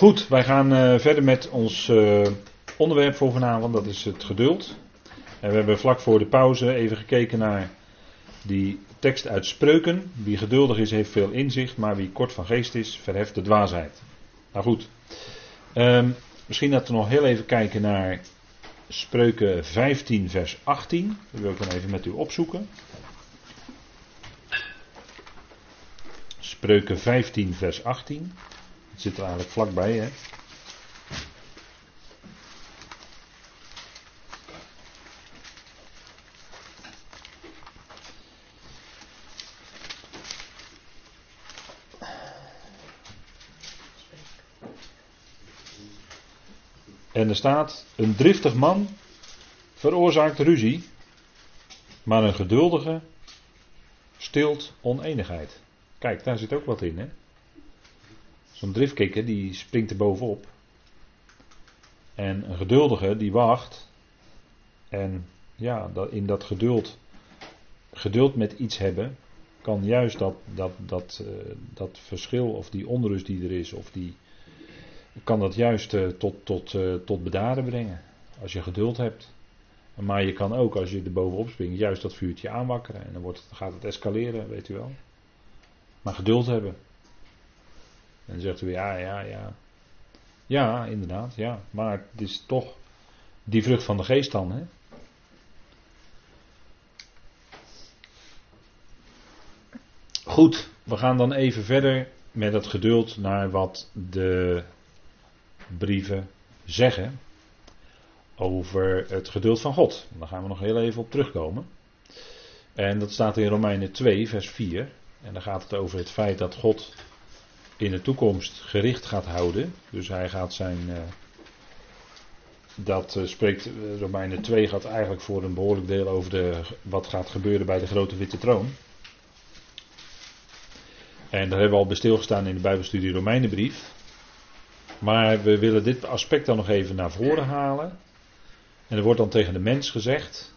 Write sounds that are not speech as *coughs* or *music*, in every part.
Goed, wij gaan eh, verder met ons eh, onderwerp voor vanavond, dat is het geduld. En we hebben vlak voor de pauze even gekeken naar die tekst uit Spreuken. Wie geduldig is, heeft veel inzicht, maar wie kort van geest is, verheft de dwaasheid. Nou goed, Ehm, misschien dat we nog heel even kijken naar Spreuken 15, vers 18. Dat wil ik dan even met u opzoeken. Spreuken 15, vers 18. Zit er eigenlijk vlakbij, hè? En er staat: Een driftig man veroorzaakt ruzie, maar een geduldige stilt oneenigheid. Kijk, daar zit ook wat in, hè? Zo'n driftkikker die springt er bovenop. En een geduldige die wacht. En ja, in dat geduld, geduld met iets hebben, kan juist dat, dat, dat, uh, dat verschil of die onrust die er is, of die, kan dat juist uh, tot, tot, uh, tot bedaren brengen. Als je geduld hebt. Maar je kan ook, als je er bovenop springt, juist dat vuurtje aanwakkeren. En dan, wordt gaat het escaleren, weet u wel. Maar geduld hebben. En zegt u, ja, ja, ja. Ja, inderdaad, ja. Maar het is toch die vrucht van de geest dan, hè. Goed, we gaan dan even verder met het geduld naar wat de brieven zeggen over het geduld van God. Daar gaan we nog heel even op terugkomen. En dat staat in Romeinen 2, vers 4. En dan gaat het over het feit dat God in de toekomst gericht gaat houden. Dus hij gaat zijn. Uh, dat uh, spreekt uh, Romeinen 2 gaat eigenlijk voor een behoorlijk deel over de, wat gaat gebeuren bij de grote witte troon. En daar hebben we al bij stilgestaan in de Bijbelstudie Romeinenbrief. Maar we willen dit aspect dan nog even naar voren halen. En er wordt dan tegen de mens gezegd: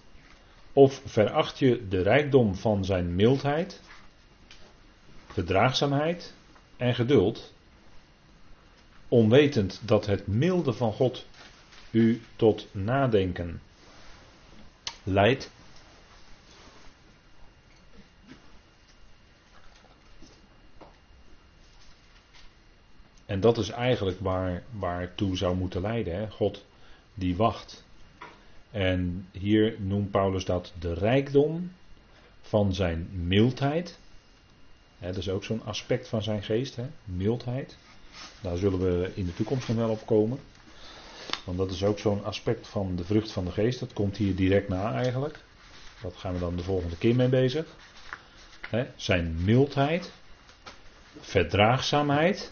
of veracht je de rijkdom van zijn mildheid, verdraagzaamheid en geduld, onwetend dat het milde van God u tot nadenken leidt. En dat is eigenlijk waar, waartoe zou moeten leiden. Hè? God die wacht. En hier noemt Paulus dat de rijkdom van zijn mildheid. Hè, dat is ook zo'n aspect van zijn geest, mildheid. Daar zullen we in de toekomst nog wel op komen. Want dat is ook zo'n aspect van de vrucht van de geest. Dat komt hier direct na eigenlijk. Dat gaan we dan de volgende keer mee bezig. Zijn mildheid, verdraagzaamheid.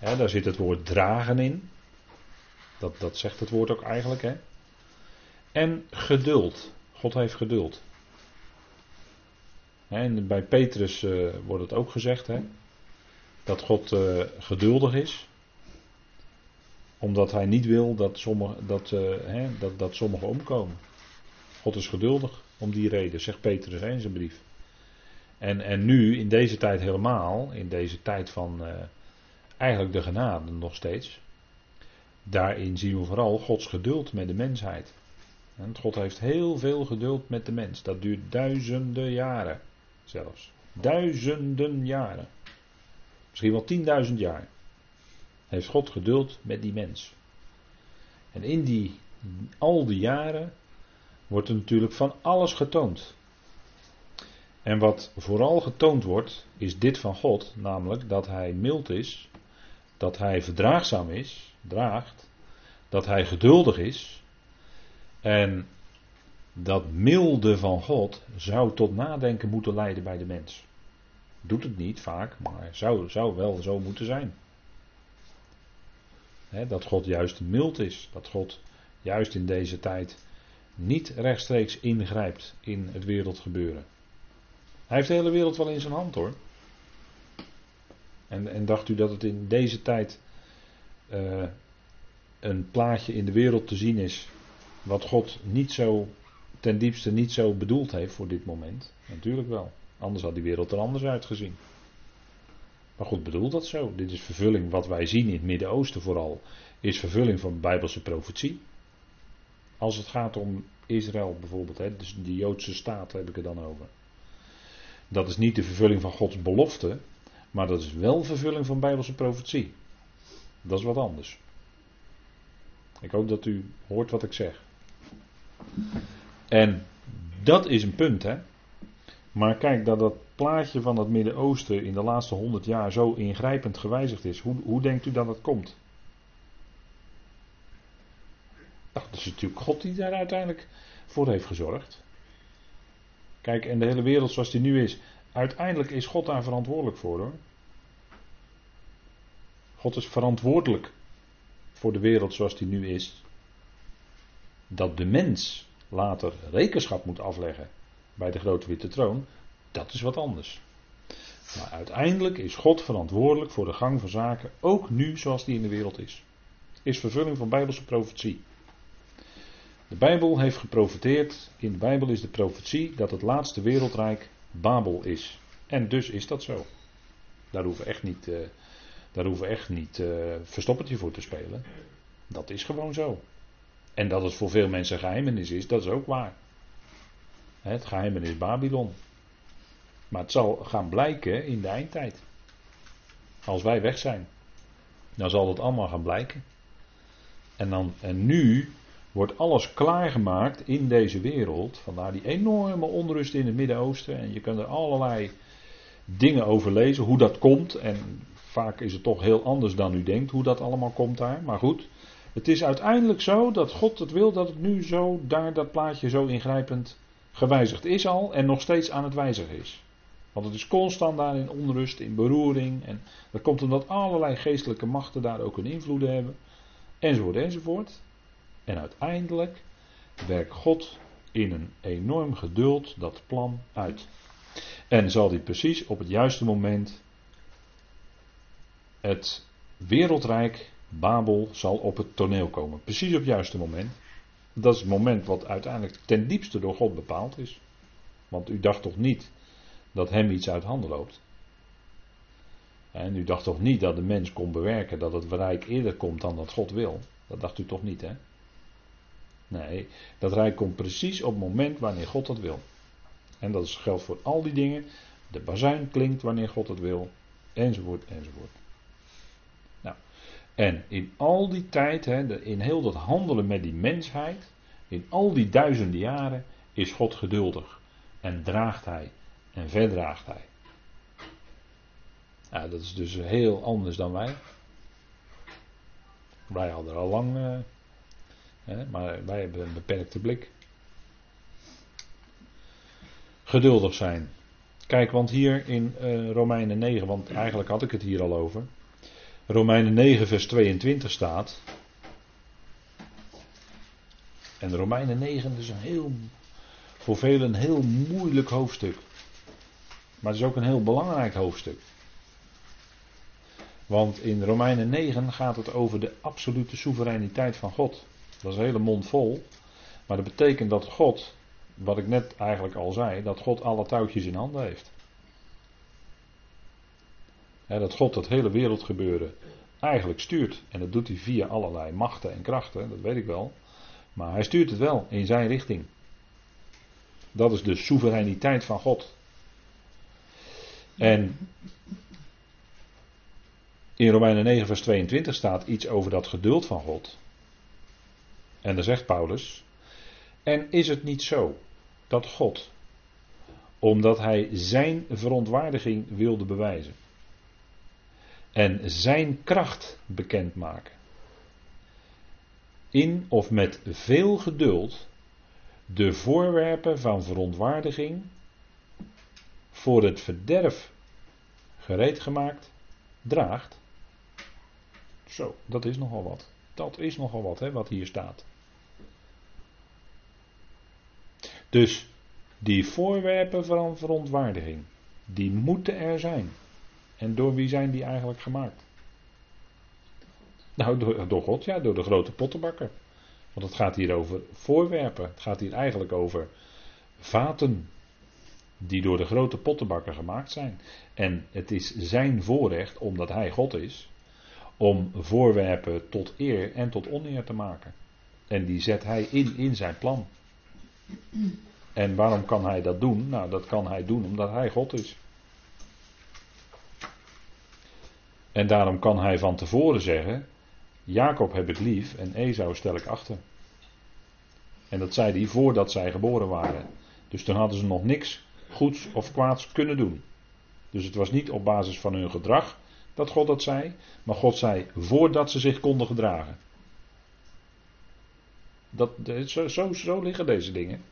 Daar zit het woord dragen in. Dat, dat zegt het woord ook eigenlijk. En geduld. God heeft geduld. En bij Petrus uh, wordt het ook gezegd hè, dat God uh, geduldig is. Omdat hij niet wil dat sommigen dat, uh, hè, dat, dat sommige omkomen. God is geduldig om die reden, zegt Petrus in zijn brief. En, en nu, in deze tijd helemaal, in deze tijd van eigenlijk de genade nog steeds. Daarin zien we vooral Gods geduld met de mensheid. En God heeft heel veel geduld met de mens. Dat duurt duizenden jaren zelfs. Duizenden jaren. Misschien wel tienduizend jaar. Heeft God geduld met die mens. En in die, al die jaren wordt er natuurlijk van alles getoond. En wat vooral getoond wordt, is dit van God, namelijk dat Hij mild is dat hij verdraagzaam is, draagt, dat hij geduldig is en dat milde van God zou tot nadenken moeten leiden bij de mens. Doet het niet vaak, maar zou, zou wel zo moeten zijn. dat God juist mild is, dat God juist in deze tijd niet rechtstreeks ingrijpt in het wereldgebeuren. Hij heeft de hele wereld wel in zijn hand hoor. En, en dacht u dat het in deze tijd uh, een plaatje in de wereld te zien is. wat God niet zo, ten diepste niet zo bedoeld heeft voor dit moment? Natuurlijk wel. Anders had die wereld er anders uitgezien. Maar goed, bedoel dat zo. Dit is vervulling wat wij zien in het Midden-Oosten vooral. Is vervulling van Bijbelse profetie. Als het gaat om Israël bijvoorbeeld, hè, dus de Joodse staat heb ik het dan over. Dat is niet de vervulling van Gods belofte, maar dat is wel vervulling van Bijbelse profetie. Dat is wat anders. Ik hoop dat u hoort wat ik zeg. En dat is een punt, hè. Maar kijk, dat dat plaatje van het Midden-Oosten in de laatste honderd jaar zo ingrijpend gewijzigd is, hoe, hoe denkt u dat dat komt? Nou, dat is natuurlijk God die daar uiteindelijk voor heeft gezorgd. Kijk, en de hele wereld zoals die nu is, uiteindelijk is God daar verantwoordelijk voor hoor. God is verantwoordelijk voor de wereld zoals die nu is. Dat de mens later rekenschap moet afleggen bij de grote witte troon, dat is wat anders. Maar uiteindelijk is God verantwoordelijk voor de gang van zaken, ook nu zoals die in de wereld is. Is vervulling van bijbelse profetie. De Bijbel heeft geprofeteerd, in de Bijbel is de profetie dat het laatste wereldrijk Babel is. En dus is dat zo. Daar hoeven we echt niet, uh, daar hoeven echt niet uh, verstoppertje voor te spelen. Dat is gewoon zo. En dat het voor veel mensen geheimenis is, dat is ook waar. Het geheimenis Babylon. Maar het zal gaan blijken in de eindtijd. Als wij weg zijn. Dan zal het allemaal gaan blijken. En, dan, en nu wordt alles klaargemaakt in deze wereld. Vandaar die enorme onrust in het Midden-Oosten. En je kunt er allerlei dingen over lezen, hoe dat komt. En vaak is het toch heel anders dan u denkt, hoe dat allemaal komt daar. Maar goed, het is uiteindelijk zo dat God het wil dat het nu zo, daar dat plaatje zo ingrijpend gewijzigd is al en nog steeds aan het wijzigen is. Want het is constant daar in onrust, in beroering. En dat komt omdat allerlei geestelijke machten daar ook een invloed hebben. Enzovoort, enzovoort. En uiteindelijk werkt God in een enorm geduld dat plan uit. En zal hij precies op het juiste moment het wereldrijk Babel zal op het toneel komen. Precies op het juiste moment. Dat is het moment wat uiteindelijk ten diepste door God bepaald is. Want u dacht toch niet dat hem iets uit handen loopt? En u dacht toch niet dat de mens kon bewerken dat het rijk eerder komt dan dat God wil? Dat dacht u toch niet, hè? Nee, dat rijk komt precies op het moment wanneer God dat wil. En dat geldt voor al die dingen. De bazuin klinkt wanneer God het wil, enzovoort, enzovoort. Nou, en in al die tijd, hè, in heel dat handelen met die mensheid, in al die duizenden jaren, is God geduldig. En draagt hij, en verdraagt hij. Ja, dat is dus heel anders dan wij. Wij hadden al lang uh, maar wij hebben een beperkte blik. Geduldig zijn. Kijk, want hier in uh, Romeinen 9, want eigenlijk had ik het hier al over. Romeinen 9, vers 22 staat. En Romeinen 9 is een heel, voor velen een heel moeilijk hoofdstuk. Maar het is ook een heel belangrijk hoofdstuk. Want in Romeinen 9 gaat het over de absolute soevereiniteit van God. Dat is een hele mond vol. Maar dat betekent dat God, wat ik net eigenlijk al zei, dat God alle touwtjes in handen heeft. Dat God het hele wereldgebeuren eigenlijk stuurt. En dat doet hij via allerlei machten en krachten, dat weet ik wel. Maar hij stuurt het wel in zijn richting. Dat is de soevereiniteit van God. En in Romeinen 9, vers 22 staat iets over dat geduld van God. En dan zegt Paulus: En is het niet zo dat God, omdat hij zijn verontwaardiging wilde bewijzen en zijn kracht bekendmaken, in of met veel geduld de voorwerpen van verontwaardiging voor het verderf gereed gemaakt draagt? Zo, dat is nogal wat. Dat is nogal wat, hè, wat hier staat. Dus die voorwerpen van verontwaardiging, die moeten er zijn. En door wie zijn die eigenlijk gemaakt? Nou, door, door God, ja, door de grote pottenbakker. Want het gaat hier over voorwerpen. Het gaat hier eigenlijk over vaten. Die door de grote pottenbakker gemaakt zijn. En het is zijn voorrecht, omdat hij God is, om voorwerpen tot eer en tot oneer te maken. En die zet hij in in zijn plan. En waarom kan hij dat doen? Nou, dat kan hij doen omdat hij God is. En daarom kan hij van tevoren zeggen: Jacob heb ik lief en Esau stel ik achter. En dat zei hij voordat zij geboren waren. Dus toen hadden ze nog niks goeds of kwaads kunnen doen. Dus het was niet op basis van hun gedrag dat God dat zei, maar God zei voordat ze zich konden gedragen. Dat, zo, zo, zo liggen deze dingen.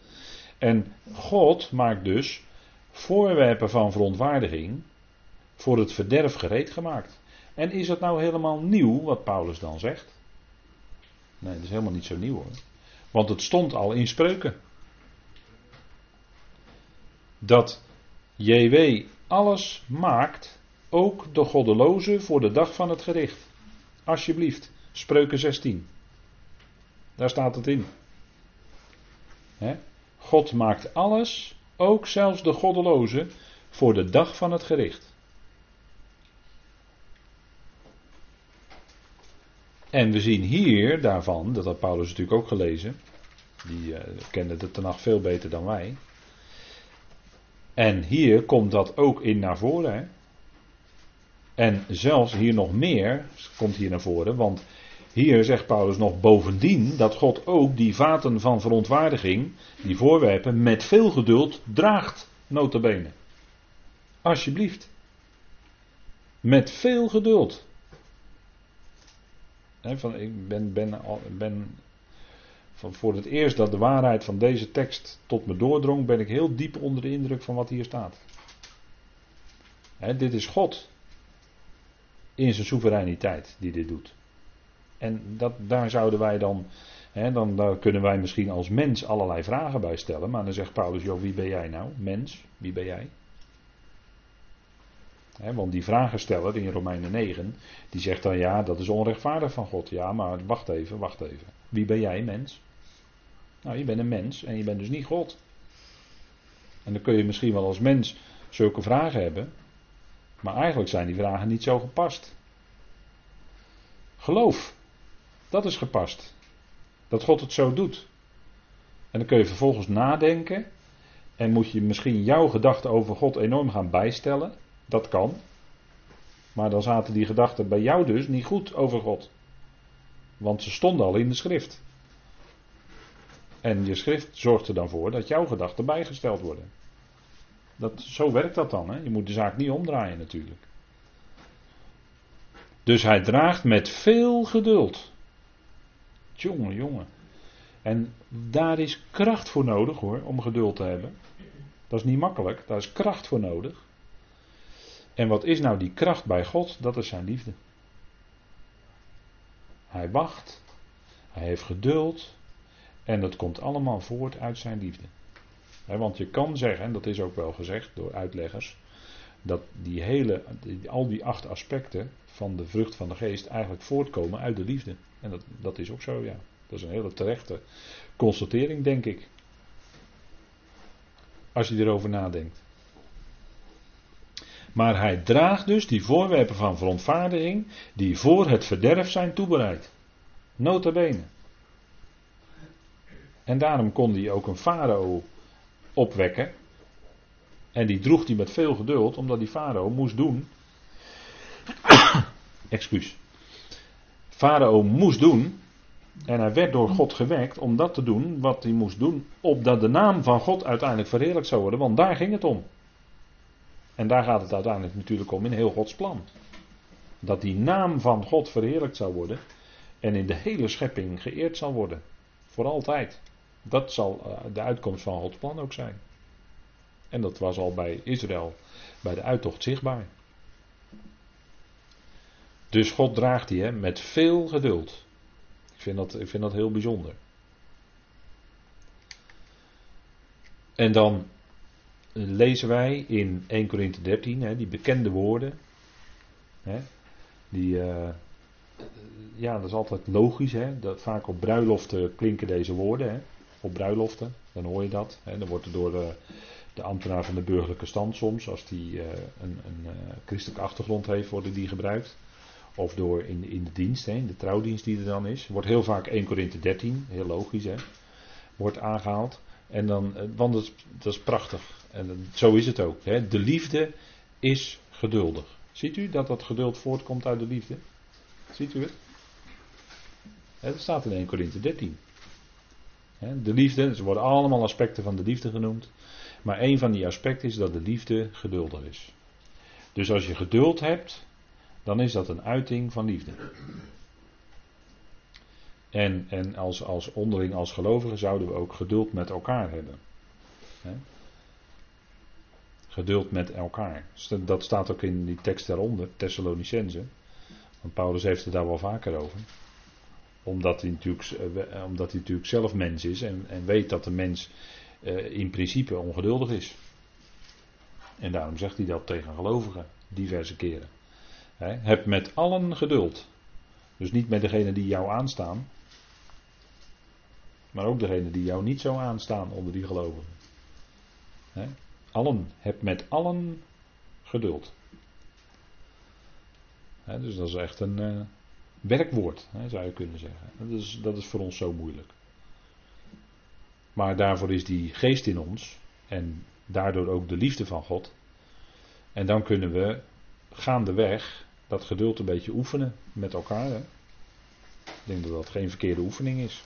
En God maakt dus voorwerpen van verontwaardiging voor het verderf gereed gemaakt. En is het nou helemaal nieuw wat Paulus dan zegt? Nee, dat is helemaal niet zo nieuw hoor. Want het stond al in spreuken. Dat JW alles maakt, ook de goddeloze voor de dag van het gericht. Alsjeblieft, spreuken 16. Daar staat het in. God maakt alles, ook zelfs de goddeloze, voor de dag van het gericht. En we zien hier daarvan, dat had Paulus natuurlijk ook gelezen, die uh, kende de Tenach veel beter dan wij. En hier komt dat ook in naar voren. Hè? En zelfs hier nog meer komt hier naar voren, want hier zegt Paulus nog bovendien dat God ook die vaten van verontwaardiging, die voorwerpen, met veel geduld draagt, notabene. Alsjeblieft. Met veel geduld. Van, ik ben, ben, ben van voor het eerst dat de waarheid van deze tekst tot me doordrong, ben ik heel diep onder de indruk van wat hier staat. dit is God in zijn soevereiniteit die dit doet. En dat, daar zouden wij dan, dan daar kunnen wij misschien als mens allerlei vragen bij stellen. Maar dan zegt Paulus, joh, wie ben jij nou? Mens, wie ben jij? Want die vragensteller in Romeinen 9, die zegt dan ja, dat is onrechtvaardig van God. Ja, maar wacht even, wacht even. Wie ben jij, mens? Nou, je bent een mens en je bent dus niet God. En dan kun je misschien wel als mens zulke vragen hebben. Maar eigenlijk zijn die vragen niet zo gepast. Geloof. Dat is gepast. Dat God het zo doet. En dan kun je vervolgens nadenken. En moet je misschien jouw gedachten over God enorm gaan bijstellen. Dat kan. Maar dan zaten die gedachten bij jou dus niet goed over God. Want ze stonden al in de schrift. En je schrift zorgt er dan voor dat jouw gedachten bijgesteld worden. Dat, zo werkt dat dan. Hè? Je moet de zaak niet omdraaien natuurlijk. Dus hij draagt met veel geduld. Jongen, jongen. En daar is kracht voor nodig hoor, om geduld te hebben. Dat is niet makkelijk, daar is kracht voor nodig. En wat is nou die kracht bij God? Dat is zijn liefde. Hij wacht, hij heeft geduld en dat komt allemaal voort uit zijn liefde. want je kan zeggen, en dat is ook wel gezegd door uitleggers, dat die hele, al die acht aspecten van de vrucht van de geest eigenlijk voortkomen uit de liefde. En dat, dat is ook zo, ja. Dat is een hele terechte constatering, denk ik. Als je erover nadenkt. Maar hij draagt dus die voorwerpen van verontvaardiging die voor het verderf zijn toebereid. Nota bene. En daarom kon hij ook een farao opwekken. En die droeg hij met veel geduld, omdat die farao moest doen. *coughs* Excuus. Farao moest doen. En hij werd door God gewekt om dat te doen wat hij moest doen. Opdat de naam van God uiteindelijk verheerlijkt zou worden. Want daar ging het om. En daar gaat het uiteindelijk natuurlijk om in heel Gods plan. Dat die naam van God verheerlijkt zou worden. En in de hele schepping geëerd zal worden. Voor altijd. Dat zal eh, de uitkomst van Gods plan ook zijn. En dat was al bij Israël bij de uittocht zichtbaar. Dus God draagt die met veel geduld. Ik vind, dat, ik vind dat heel bijzonder. En dan lezen wij in 1 Korinthe 13 hè, die bekende woorden. Hè, die, uh, ja, dat is altijd logisch. Hè, dat vaak op bruiloften klinken deze woorden. Hè op bruiloften, dan hoor je dat. Hè, dan wordt er door, de ambtenaar van de burgerlijke stand soms, als die een, een christelijke achtergrond heeft, worden die gebruikt. Of door in, in de dienst, hè, in de trouwdienst die er dan is. Wordt heel vaak 1 Korinthe 13, heel logisch hè. Wordt aangehaald. En dan, want dat is, dat is prachtig. En zo is het ook. Hè. De liefde is geduldig. Ziet u dat dat geduld voortkomt uit de liefde? Ziet u het? Het staat in 1 Korinthe 13. De liefde, ze worden allemaal aspecten van de liefde genoemd. Maar een van die aspecten is dat de liefde geduldig is. Dus als je geduld hebt, dan is dat een uiting van liefde. En, en als, als onderling, als gelovigen, zouden we ook geduld met elkaar hebben. Geduld met elkaar. Dat staat ook in die tekst daaronder, Thessalonicense. Want Paulus heeft het daar wel vaker over. Omdat hij natuurlijk, eh, omdat hij natuurlijk zelf mens is en, en weet dat de mens eh, in principe ongeduldig is. En daarom zegt hij dat tegen gelovigen diverse keren. heb met allen geduld. Dus niet met degene die jou aanstaan. Maar ook degene die jou niet zo aanstaan onder die gelovigen. Allen. Heb met allen geduld. dus dat is echt een uh, werkwoord, zou je kunnen zeggen. Dat is, dat is voor ons zo moeilijk. Maar daarvoor is die geest in ons en daardoor ook de liefde van God. En dan kunnen we gaandeweg dat geduld een beetje oefenen met elkaar. Ik denk dat dat geen verkeerde oefening is.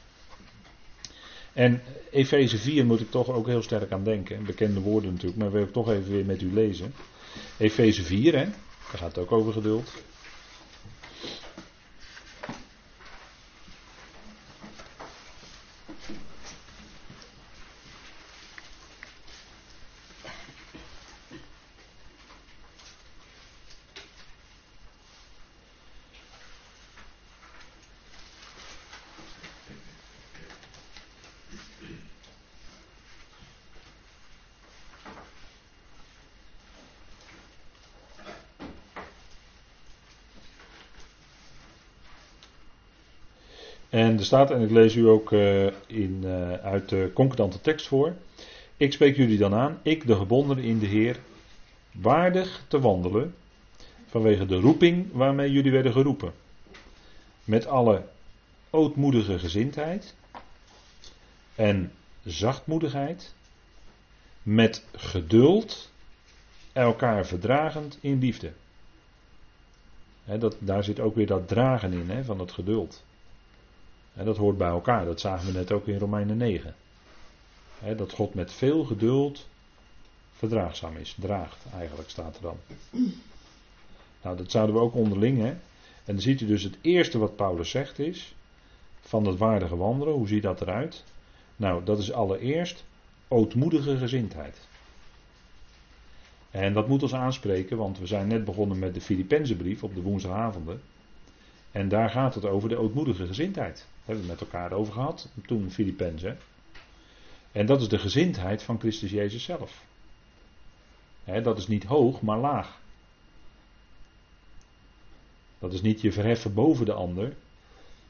En Efeze 4 moet ik toch ook heel sterk aan denken. Bekende woorden natuurlijk, maar wil ik toch even weer met u lezen. Efeze 4, hè? daar gaat het ook over geduld. En er staat, en ik lees u ook uh, in, uh, uit de concordante tekst voor. Ik spreek jullie dan aan, ik de gebonden in de Heer, waardig te wandelen vanwege de roeping waarmee jullie werden geroepen. Met alle ootmoedige gezindheid en zachtmoedigheid, met geduld, elkaar verdragend in liefde. dat, daar zit ook weer dat dragen in van het geduld. En dat hoort bij elkaar, dat zagen we net ook in Romeinen 9. dat God met veel geduld verdraagzaam is, draagt eigenlijk staat er dan. Nou, dat zouden we ook onderling, hè. En dan ziet u dus het eerste wat Paulus zegt is, van het waardige wandelen, hoe ziet dat eruit? Nou, dat is allereerst ootmoedige gezindheid. En dat moet ons aanspreken, want we zijn net begonnen met de Filippenzenbrief op de woensdagavonden. En daar gaat het over de ootmoedige gezindheid. Hebben we met elkaar over gehad, toen Filippenzen. En dat is de gezindheid van Christus Jezus zelf. dat is niet hoog, maar laag. Dat is niet je verheffen boven de ander,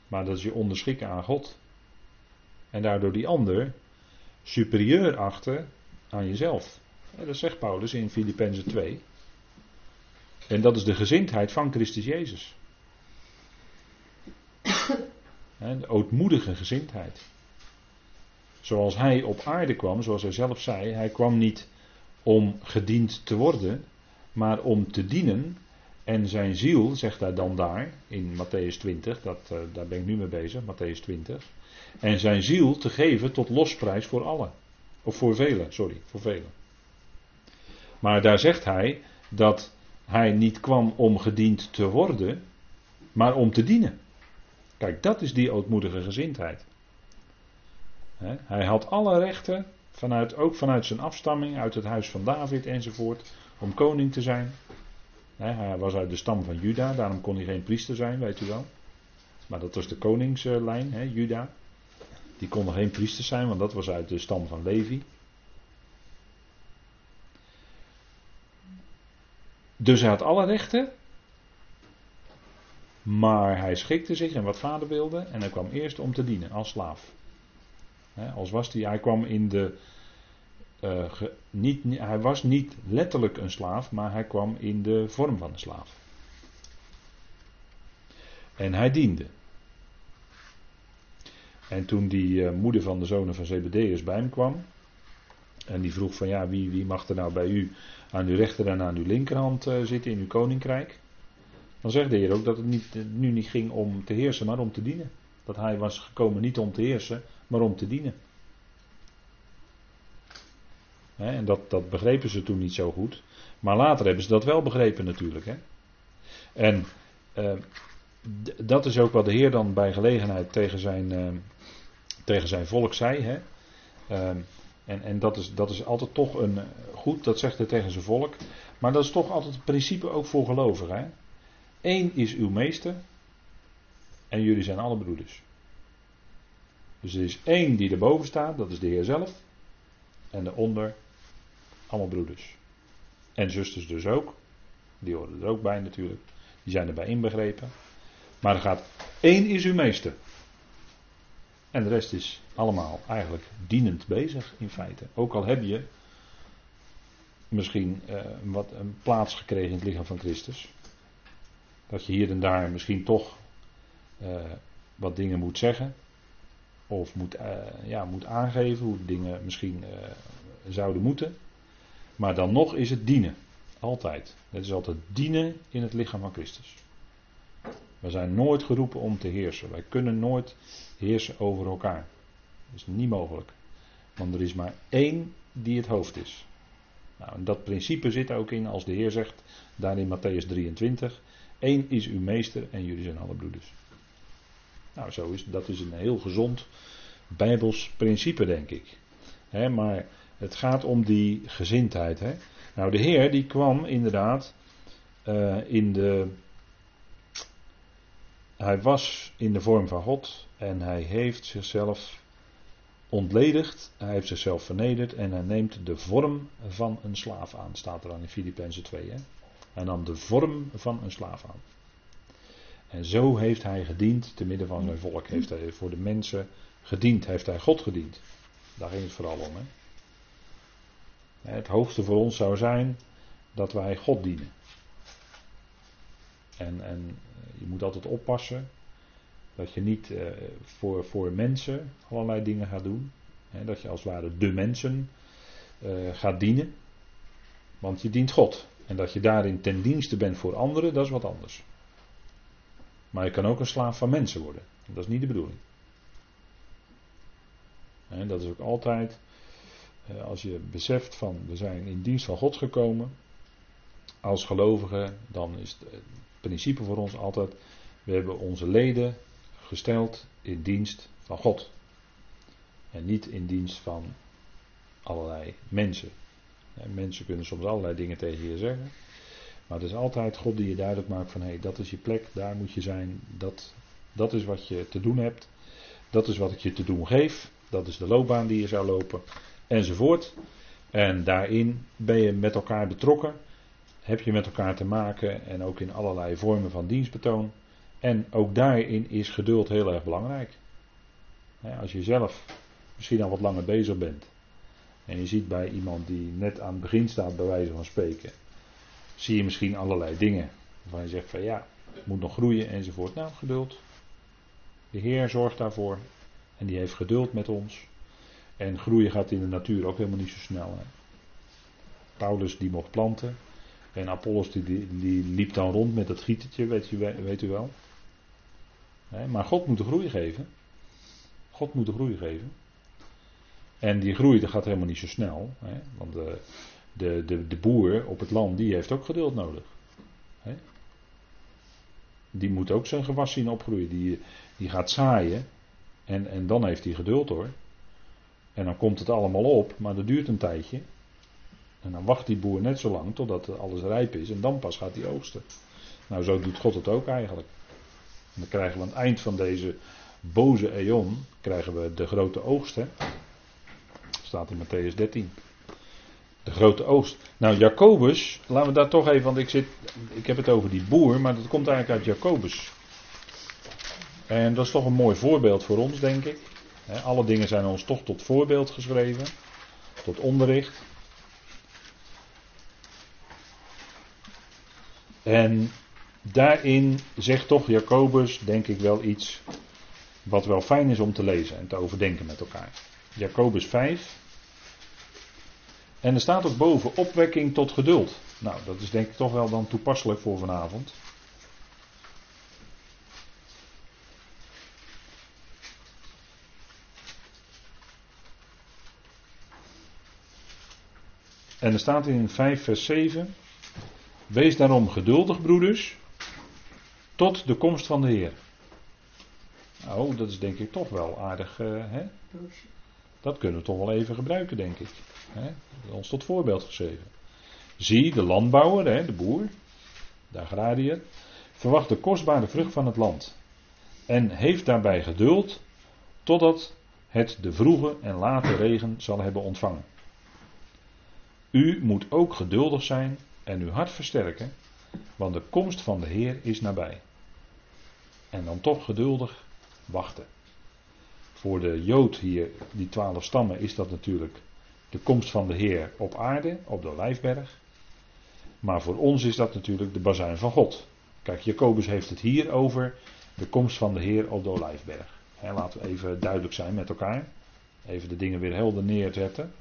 maar dat is je onderschikken aan God. En daardoor die ander superieur achten aan jezelf. dat zegt Paulus in Filippenzen 2. En dat is de gezindheid van Christus Jezus. De ootmoedige gezindheid. Zoals hij op aarde kwam, zoals hij zelf zei, hij kwam niet om gediend te worden, maar om te dienen. En zijn ziel, zegt hij dan daar, in Matthäus 20, dat, uh, daar ben ik nu mee bezig, Matthäus 20. En zijn ziel te geven tot losprijs voor allen. Of voor velen, sorry, voor velen. Maar daar zegt hij dat hij niet kwam om gediend te worden, maar om te dienen. Kijk, dat is die ootmoedige gezindheid. hij had alle rechten, vanuit, ook vanuit zijn afstamming, uit het huis van David enzovoort, om koning te zijn. hij was uit de stam van Juda, daarom kon hij geen priester zijn, weet u wel. Maar dat was de koningslijn, he, Juda. Die konden geen priester zijn, want dat was uit de stam van Levi. Dus hij had alle rechten, maar hij schikte zich in wat vader wilde en hij kwam eerst om te dienen als slaaf. als was hij, hij kwam in de uh, niet, hij was niet letterlijk een slaaf, maar hij kwam in de vorm van een slaaf. En hij diende. En toen die uh, moeder van de zonen van Zebedeus bij hem kwam, en die vroeg van ja, wie, wie mag er nou bij u aan uw rechter en aan uw linkerhand uh, zitten in uw koninkrijk? Dan zegt de Heer ook dat het niet, nu niet ging om te heersen, maar om te dienen. Dat hij was gekomen niet om te heersen, maar om te dienen. en dat, dat begrepen ze toen niet zo goed. Maar later hebben ze dat wel begrepen natuurlijk. En uh, dat is ook wat de Heer dan bij gelegenheid tegen zijn, uh, tegen zijn volk zei. Uh, en, en dat, is, dat is altijd toch een. Goed, dat zegt hij tegen zijn volk. Maar dat is toch altijd het principe ook voor gelovigen. Eén is uw meester. En jullie zijn alle broeders. Dus er is één die erboven staat, dat is de Heer zelf. En daaronder allemaal broeders. En zusters dus ook. Die horen er ook bij natuurlijk. Die zijn erbij inbegrepen. Maar er gaat één is uw meester. En de rest is allemaal eigenlijk dienend bezig in feite. Ook al heb je misschien uh, wat een plaats gekregen in het lichaam van Christus. Dat je hier en daar misschien toch uh, wat dingen moet zeggen. Of moet, uh, ja, moet aangeven hoe dingen misschien zouden moeten. Maar dan nog is het dienen. Altijd. Het is altijd dienen in het lichaam van Christus. We zijn nooit geroepen om te heersen. Wij kunnen nooit heersen over elkaar. Dat is niet mogelijk. Want er is maar één die het hoofd is. Nou, dat principe zit ook in als de Heer zegt, daar in Matthäus 23, één is uw meester en jullie zijn alle broeders. Nou, zo is, dat is een heel gezond Bijbels principe, denk ik. maar het gaat om die gezindheid. Nou, de Heer die kwam inderdaad uh, in de hij was in de vorm van God en hij heeft zichzelf ontledigd, hij heeft zichzelf vernederd en hij neemt de vorm van een slaaf aan, staat er dan in Filippenzen 2. Hè? Hij nam de vorm van een slaaf aan. En zo heeft hij gediend, te midden van zijn volk, heeft hij voor de mensen gediend, heeft hij God gediend. Daar ging het vooral om. Hè? Het hoogste voor ons zou zijn dat wij God dienen. En, en je moet altijd oppassen dat je niet uh, voor, voor mensen allerlei dingen gaat doen. Hè, dat je als het ware de mensen uh, gaat dienen. Want je dient God. En dat je daarin ten dienste bent voor anderen, dat is wat anders. Maar je kan ook een slaaf van mensen worden. Dat is niet de bedoeling. En dat is ook altijd, uh, als je beseft van we zijn in dienst van God gekomen, als gelovigen, dan is het principe voor ons altijd, we hebben onze leden gesteld in dienst van God. En niet in dienst van allerlei mensen. Mensen kunnen soms allerlei dingen tegen je zeggen. Maar het is altijd God die je duidelijk maakt van hé, hey, dat is je plek, daar moet je zijn, dat, dat is wat je te doen hebt, dat is wat ik je te doen geef, dat is de loopbaan die je zou lopen, enzovoort. En daarin ben je met elkaar betrokken heb je met elkaar te maken en ook in allerlei vormen van dienstbetoon. En ook daarin is geduld heel erg belangrijk. Als je zelf misschien al wat langer bezig bent en je ziet bij iemand die net aan het begin staat, bij wijze van spreken, zie je misschien allerlei dingen waarvan je zegt van ja, het moet nog groeien enzovoort. Nou, geduld. De Heer zorgt daarvoor en die heeft geduld met ons. En groeien gaat in de natuur ook helemaal niet zo snel. Hè. Paulus die mocht planten, en Apollos die, die, liep dan rond met dat gietertje, weet u, weet u wel. maar God moet de groei geven. God moet de groei geven. En die groei dat gaat helemaal niet zo snel. want de, de, de, de boer op het land die heeft ook geduld nodig. Die moet ook zijn gewas zien opgroeien. Die, die gaat zaaien. En, en dan heeft hij geduld hoor. En dan komt het allemaal op, maar dat duurt een tijdje. En dan wacht die boer net zo lang totdat alles rijp is en dan pas gaat hij oogsten. Nou, zo doet God het ook eigenlijk. En dan krijgen we aan het eind van deze boze eon, krijgen we de grote oogst. Hè? Staat in Matthäus 13. De grote oogst. Nou, Jacobus, laten we daar toch even, want ik, zit, ik heb het over die boer, maar dat komt eigenlijk uit Jacobus. En dat is toch een mooi voorbeeld voor ons, denk ik. Alle dingen zijn ons toch tot voorbeeld geschreven. tot onderricht. En daarin zegt toch Jacobus, denk ik wel iets wat wel fijn is om te lezen en te overdenken met elkaar. Jacobus 5. En er staat ook boven opwekking tot geduld. Nou, dat is denk ik toch wel dan toepasselijk voor vanavond. En er staat in 5 vers 7. Wees daarom geduldig, broeders, tot de komst van de Heer. Nou, dat is denk ik toch wel aardig. Uh, hè? Dat kunnen we toch wel even gebruiken, denk ik. Hè? Ons tot voorbeeld geschreven. Zie, de landbouwer, de boer, de agrariër, verwacht de kostbare vrucht van het land. En heeft daarbij geduld totdat het de vroege en late regen zal hebben ontvangen. U moet ook geduldig zijn en uw hart versterken, want de komst van de Heer is nabij. En dan toch geduldig wachten. Voor de Jood hier, die twaalf stammen, is dat natuurlijk de komst van de Heer op aarde, op de Olijfberg. Maar voor ons is dat natuurlijk de bazuin van God. Kijk, Jacobus heeft het hier over de komst van de Heer op de Olijfberg. laten we even duidelijk zijn met elkaar. Even de dingen weer helder neerzetten.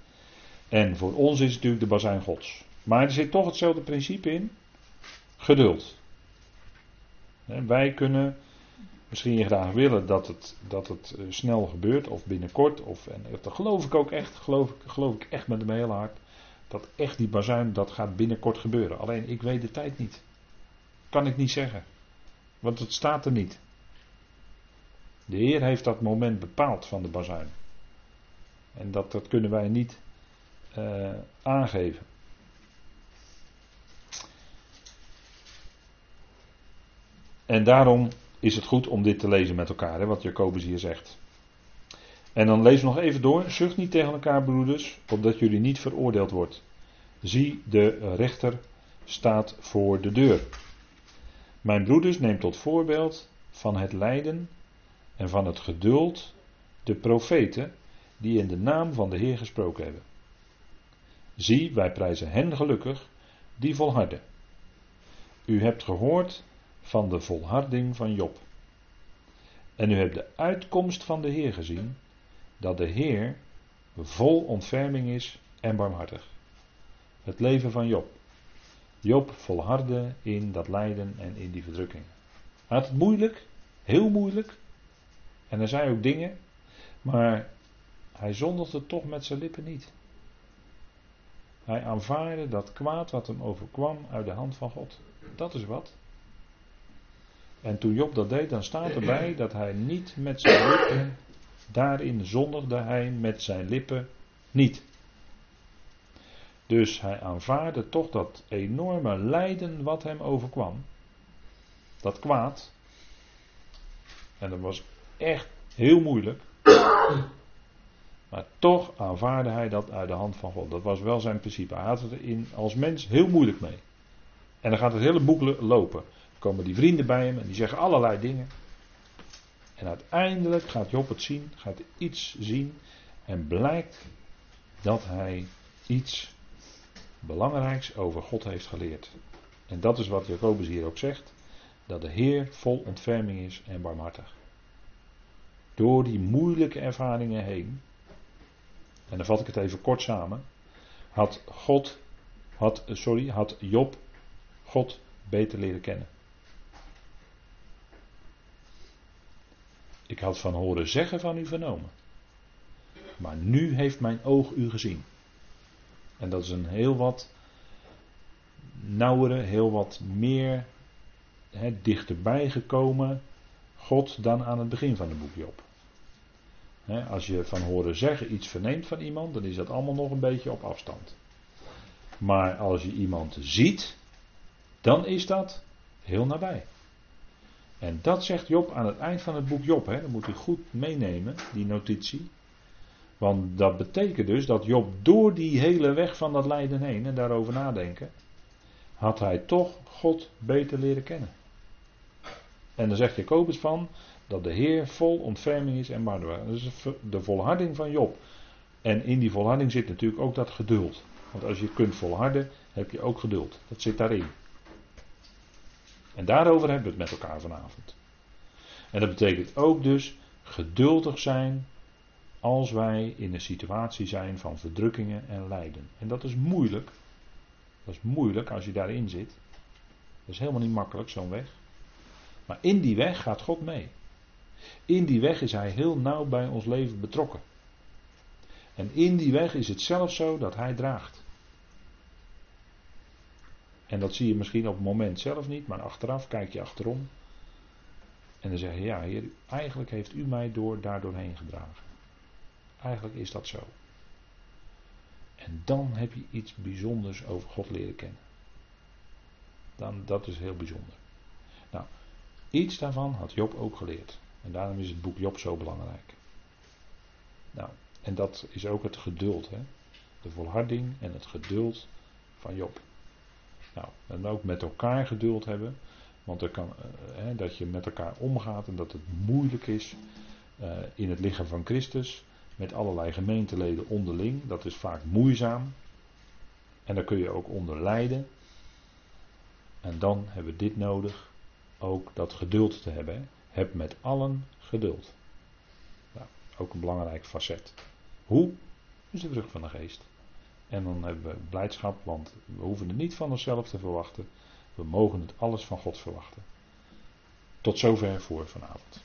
En voor ons is het natuurlijk de bazuin Gods. Maar er zit toch hetzelfde principe in. Geduld. Wij kunnen misschien graag willen dat het, dat het eh, snel gebeurt of binnenkort. Of, en dat geloof ik ook echt, geloof ik, geloof ik echt met mijn hele hart. Dat echt die bazuin, dat gaat binnenkort gebeuren. Alleen ik weet de tijd niet. Kan ik niet zeggen. Want het staat er niet. De Heer heeft dat moment bepaald van de bazuin. En dat, dat kunnen wij niet uh, aangeven. En daarom is het goed om dit te lezen met elkaar, hè, wat Jacobus hier zegt. En dan lees nog even door. Zucht niet tegen elkaar, broeders, opdat jullie niet veroordeeld wordt. Zie, de rechter staat voor de deur. Mijn broeders, neem tot voorbeeld van het lijden en van het geduld de profeten die in de naam van de Heer gesproken hebben. Zie, wij prijzen hen gelukkig die volharden. U hebt gehoord van de volharding van Job. En u hebt de uitkomst van de Heer gezien, dat de Heer vol ontferming is en barmhartig. Het leven van Job. Job volhardde in dat lijden en in die verdrukking. Hij had het moeilijk, heel moeilijk. En er zei ook dingen, maar hij zondigde toch met zijn lippen niet. Hij aanvaarde dat kwaad wat hem overkwam uit de hand van God. Dat is wat. En toen Job dat deed, dan staat erbij dat hij niet met zijn lippen, daarin zondigde hij met zijn lippen niet. Dus hij aanvaarde toch dat enorme lijden wat hem overkwam. Dat kwaad. En dat was echt heel moeilijk. Maar toch aanvaarde hij dat uit de hand van God. Dat was wel zijn principe. Hij had het in, als mens heel moeilijk mee. En dan gaat het hele boek lopen. Komen die vrienden bij hem en die zeggen allerlei dingen. En uiteindelijk gaat Job het zien, gaat iets zien. En blijkt dat hij iets belangrijks over God heeft geleerd. En dat is wat Jacobus hier ook zegt. Dat de Heer vol ontferming is en barmhartig. Door die moeilijke ervaringen heen en dan vat ik het even kort samen, had God, had, sorry, had Job God beter leren kennen. Ik had van horen zeggen van u vernomen. Maar nu heeft mijn oog u gezien. En dat is een heel wat nauwere, heel wat meer dichterbij gekomen God dan aan het begin van het boek Job als je van horen zeggen iets verneemt van iemand, dan is dat allemaal nog een beetje op afstand. Maar als je iemand ziet, dan is dat heel nabij. En dat zegt Job aan het eind van het boek Job. Hè. Dat moet u goed meenemen, die notitie. Want dat betekent dus dat Job door die hele weg van dat lijden heen en daarover nadenken, had hij toch God beter leren kennen. En dan zegt Jacobus van, dat de Heer vol ontferming is en barmhartig. Dus de volharding van Job En in die volharding zit natuurlijk ook dat geduld. Want als je kunt volharden, heb je ook geduld. Dat zit daarin. En daarover hebben we het met elkaar vanavond. En dat betekent ook dus geduldig zijn als wij in een situatie zijn van verdrukkingen en lijden. En dat is moeilijk. Dat is moeilijk als je daarin zit. Dat is helemaal niet makkelijk, zo'n weg. Maar in die weg gaat God mee. In die weg is Hij heel nauw bij ons leven betrokken. En in die weg is het zelfs zo dat Hij draagt. En dat zie je misschien op het moment zelf niet, maar achteraf kijk je achterom. En dan zeg je, ja heer, eigenlijk heeft u mij door, daardoor heen gedragen. Eigenlijk is dat zo. En dan heb je iets bijzonders over God leren kennen. Dan, dat is heel bijzonder. Nou, iets daarvan had Job ook geleerd. En daarom is het boek Job zo belangrijk. Nou, en dat is ook het geduld, hè? de volharding en het geduld van Job. Nou, en ook met elkaar geduld hebben, want er kan, uh, hè, dat je met elkaar omgaat en dat het moeilijk is uh, in het lichaam van Christus, met allerlei gemeenteleden onderling, dat is vaak moeizaam. En daar kun je ook onder lijden. En dan hebben we dit nodig, ook dat geduld te hebben. Heb met allen geduld. Nou, ook een belangrijk facet. Hoe? is de vrucht van de geest. En dan hebben we blijdschap, want we hoeven het niet van onszelf te verwachten. We mogen het alles van God verwachten. Tot zover voor vanavond.